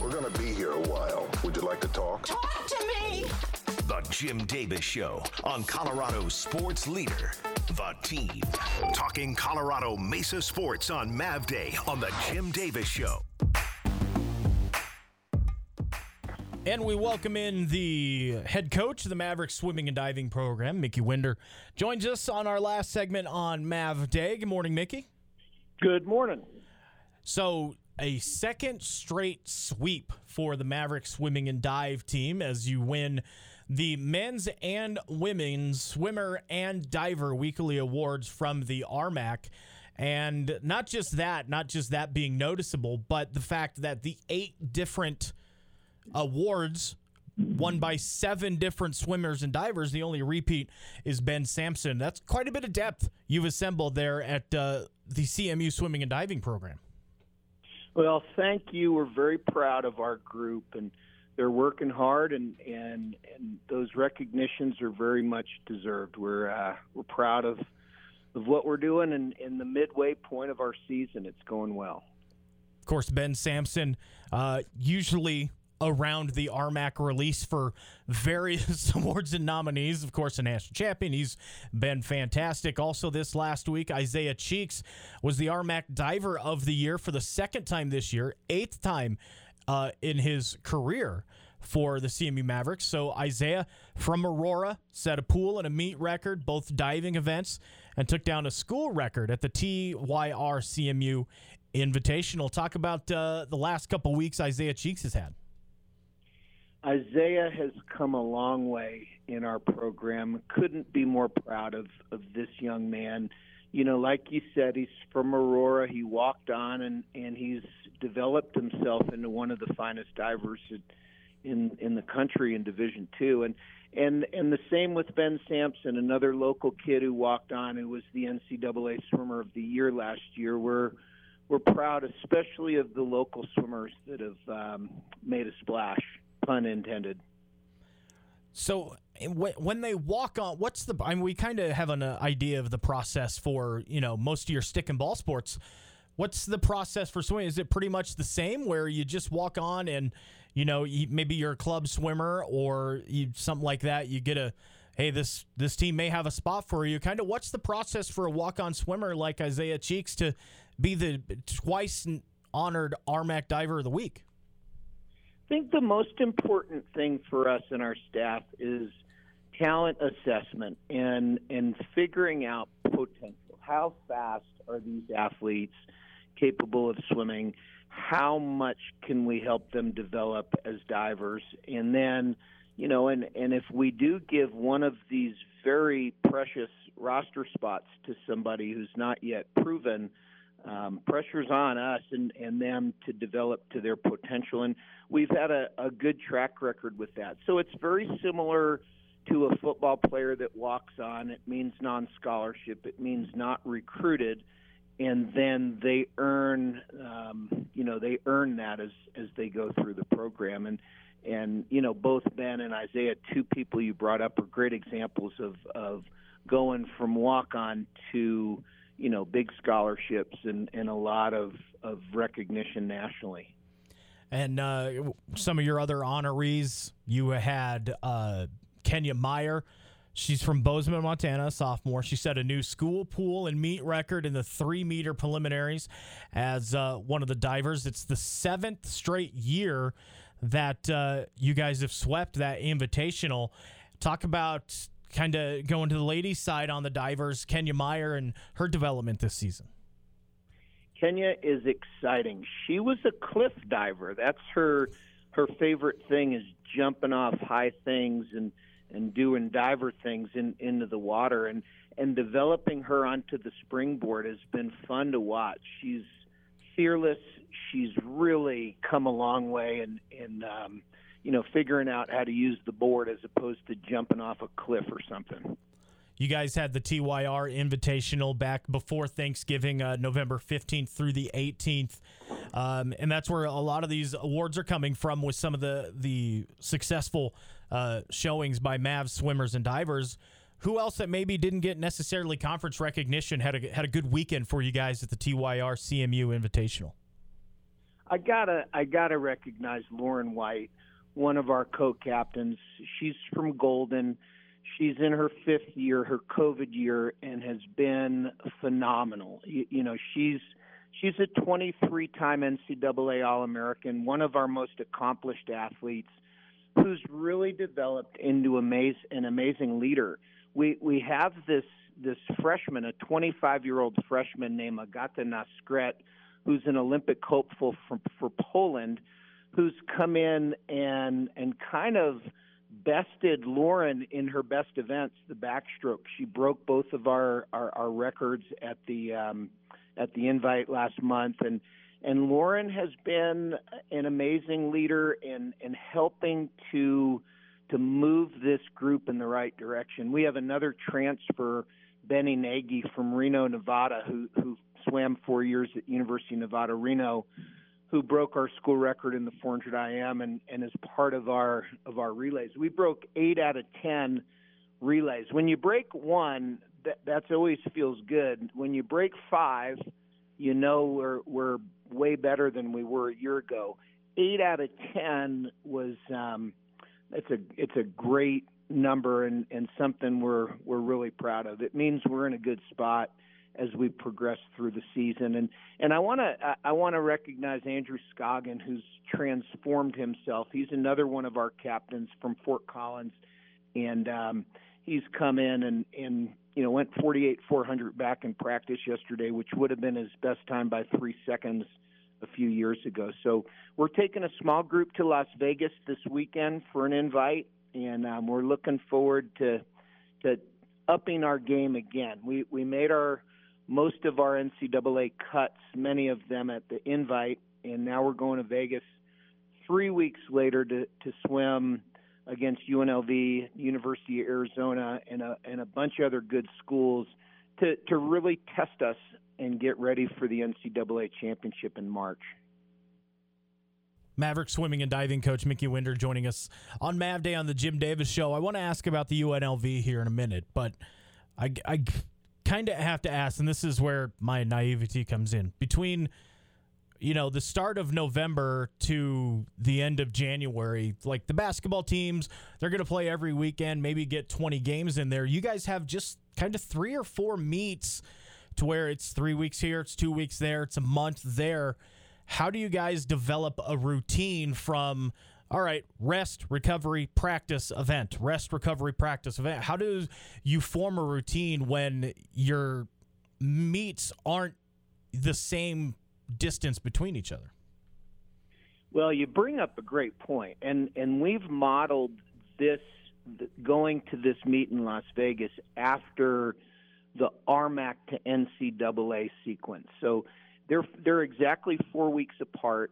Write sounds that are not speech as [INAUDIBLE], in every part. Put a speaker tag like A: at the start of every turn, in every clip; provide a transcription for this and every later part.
A: We're going to be here a while. Would you like to talk?
B: Talk to me!
C: The Jim Davis Show on Colorado sports leader, The Team. Talking Colorado Mesa sports on Mav Day on The Jim Davis Show.
D: And we welcome in the head coach of the Maverick swimming and diving program, Mickey Wender, joins us on our last segment on Mav Day. Good morning, Mickey.
E: Good morning.
D: So, a second straight sweep for the Maverick swimming and dive team as you win the men's and women's swimmer and diver weekly awards from the RMAC. And not just that, not just that being noticeable, but the fact that the eight different awards won by seven different swimmers and divers. The only repeat is Ben Sampson. That's quite a bit of depth you've assembled there at uh, the CMU swimming and diving program.
E: Well, thank you. We're very proud of our group, and they're working hard, and and and those recognitions are very much deserved. We're uh, we're proud of of what we're doing, and in the midway point of our season, it's going well.
D: Of course, Ben Sampson uh, usually around the RMAC release for various [LAUGHS] awards and nominees. Of course, a national champion. He's been fantastic. Also, this last week, Isaiah Cheeks was the RMAC Diver of the Year for the second time this year, eighth time uh, in his career for the CMU Mavericks. So Isaiah from Aurora set a pool and a meet record, both diving events, and took down a school record at the TYR CMU Invitational. Talk about uh, the last couple weeks Isaiah Cheeks has had.
E: Isaiah has come a long way in our program. Couldn't be more proud of, of this young man. You know, like you said, he's from Aurora. He walked on and, and he's developed himself into one of the finest divers in in the country in Division Two. And and and the same with Ben Sampson, another local kid who walked on, who was the NCAA Swimmer of the Year last year. We're we're proud, especially of the local swimmers that have um, made a splash pun intended.
D: So when they walk on, what's the? I mean, we kind of have an uh, idea of the process for you know most of your stick and ball sports. What's the process for swimming? Is it pretty much the same where you just walk on and you know you, maybe you're a club swimmer or you, something like that? You get a hey this this team may have a spot for you. Kind of what's the process for a walk on swimmer like Isaiah Cheeks to be the twice honored RMAC Diver of the Week?
E: I think the most important thing for us and our staff is talent assessment and and figuring out potential. How fast are these athletes capable of swimming? How much can we help them develop as divers? And then, you know, and and if we do give one of these very precious roster spots to somebody who's not yet proven, um, pressure's on us and, and them to develop to their potential. And we've had a, a good track record with that. So it's very similar to a football player that walks on. It means non scholarship, it means not recruited. And then they earn, um, you know, they earn that as as they go through the program. And and you know, both Ben and Isaiah, two people you brought up, are great examples of of going from walk on to you know big scholarships and, and a lot of, of recognition nationally.
D: And uh, some of your other honorees, you had uh, Kenya Meyer. She's from Bozeman, Montana, sophomore. She set a new school pool and meet record in the three meter preliminaries as uh, one of the divers. It's the seventh straight year that uh, you guys have swept that invitational. Talk about kind of going to the ladies' side on the divers, Kenya Meyer and her development this season.
E: Kenya is exciting. She was a cliff diver. That's her her favorite thing is jumping off high things and and doing diver things in into the water and and developing her onto the springboard has been fun to watch. She's fearless. She's really come a long way and and um you know, figuring out how to use the board as opposed to jumping off a cliff or something.
D: You guys had the TYR Invitational back before Thanksgiving, uh, November 15th through the 18th. Um, and that's where a lot of these awards are coming from with some of the, the successful uh, showings by Mavs swimmers and divers. Who else that maybe didn't get necessarily conference recognition had a, had a good weekend for you guys at the TYR CMU Invitational?
E: I gotta I gotta recognize Lauren White, one of our co-captains. She's from Golden. She's in her fifth year, her COVID year, and has been phenomenal. You, you know, she's she's a 23-time NCAA All-American, one of our most accomplished athletes, who's really developed into amaz- an amazing leader. We we have this this freshman, a 25-year-old freshman named Agata Naskret, who's an Olympic hopeful for, for Poland, who's come in and and kind of bested Lauren in her best events, the backstroke. She broke both of our our, our records at the um, at the invite last month, and and Lauren has been an amazing leader in in helping to to move this group in the right direction. We have another transfer, Benny Nagy from Reno, Nevada, who who swam four years at University of Nevada, Reno who broke our school record in the 400 IM and, and is part of our of our relays. We broke eight out of ten relays. When you break one, that that's always feels good. When you break five, you know we're we're way better than we were a year ago. Eight out of ten was um, it's a it's a great number and, and something we're we're really proud of. It means we're in a good spot as we progress through the season. And and I want to I want to recognize Andrew Scoggin, who's transformed himself. He's another one of our captains from Fort Collins, and um, he's come in and and you know went 48 400 back in practice yesterday, which would have been his best time by three seconds a few years ago. So we're taking a small group to Las Vegas this weekend for an invite, and um, we're looking forward to to upping our game again. We we made our most of our NCAA cuts, many of them at the invite, and now we're going to Vegas three weeks later to, to swim against UNLV, University of Arizona, and a, and a bunch of other good schools to, to really test us and get ready for the NCAA championship in March.
D: Maverick swimming and diving coach Mickey Wender joining us on Mav Day on the Jim Davis Show. I want to ask about the UNLV here in a minute, but I, I kind of have to ask, and this is where my naivety comes in. Between, you know, the start of November to the end of January, like the basketball teams, they're going to play every weekend, maybe get 20 games in there. You guys have just kind of three or four meets to where it's three weeks here, it's two weeks there, it's a month there. How do you guys develop a routine from all right, rest, recovery, practice, event, rest, recovery, practice, event. How do you form a routine when your meets aren't the same distance between each other?
E: Well, you bring up a great point, and and we've modeled this going to this meet in Las Vegas after the RMAC to NCAA sequence. So they're they're exactly four weeks apart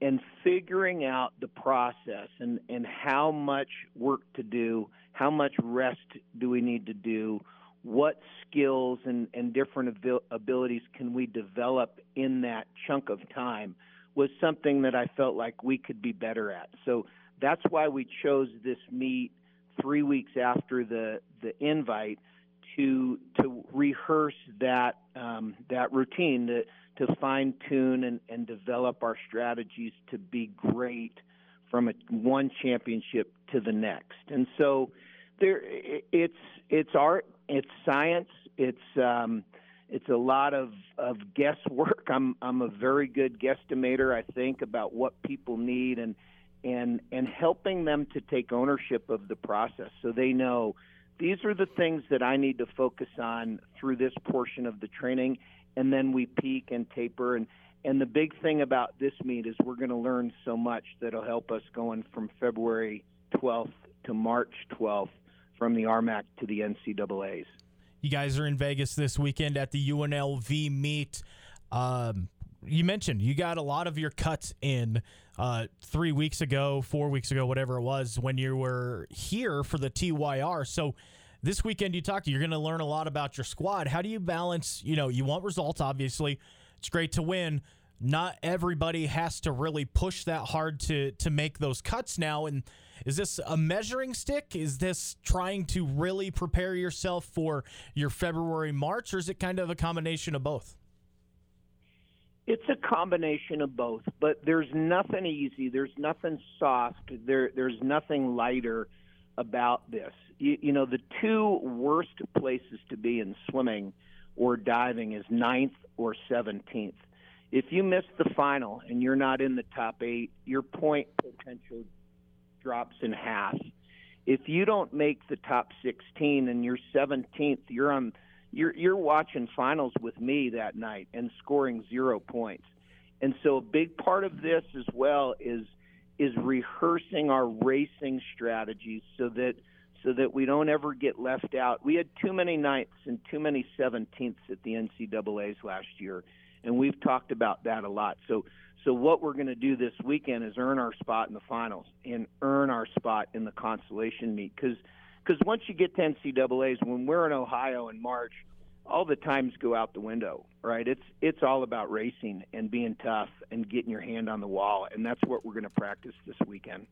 E: and figuring out the process and, and how much work to do, how much rest do we need to do, what skills and, and different abil- abilities can we develop in that chunk of time was something that I felt like we could be better at. So that's why we chose this meet three weeks after the, the invite to to rehearse that um, that routine to fine tune and, and develop our strategies to be great from a, one championship to the next. And so there, it's it's art, it's science, it's um, it's a lot of, of guesswork. I'm I'm a very good guesstimator, I think, about what people need and and and helping them to take ownership of the process so they know these are the things that I need to focus on through this portion of the training and then we peak and taper and and the big thing about this meet is we're going to learn so much that'll help us going from February 12th to March 12th from the RMAC to the NCAA's.
D: You guys are in Vegas this weekend at the UNLV meet. Um, you mentioned you got a lot of your cuts in uh, three weeks ago, four weeks ago, whatever it was, when you were here for the TYR. So this weekend you talked, you're going to learn a lot about your squad. How do you balance? You know, you want results, obviously. It's great to win. Not everybody has to really push that hard to to make those cuts now. And is this a measuring stick? Is this trying to really prepare yourself for your February March, or is it kind of a combination of both?
E: It's a combination of both, but there's nothing easy. There's nothing soft. There, there's nothing lighter about this. You, you know, the two worst places to be in swimming or diving is ninth or 17th. If you miss the final and you're not in the top eight, your point potential drops in half. If you don't make the top 16 and you're 17th, you're on you're you're watching finals with me that night and scoring zero points. And so a big part of this as well is is rehearsing our racing strategies so that so that we don't ever get left out. We had too many ninths and too many 17ths at the NCAA's last year, and we've talked about that a lot. So so what we're going to do this weekend is earn our spot in the finals and earn our spot in the consolation meet because because once you get to NCAA's, when we're in Ohio in March, all the times go out the window, right? It's it's all about racing and being tough and getting your hand on the wall, and that's what we're going to practice this weekend.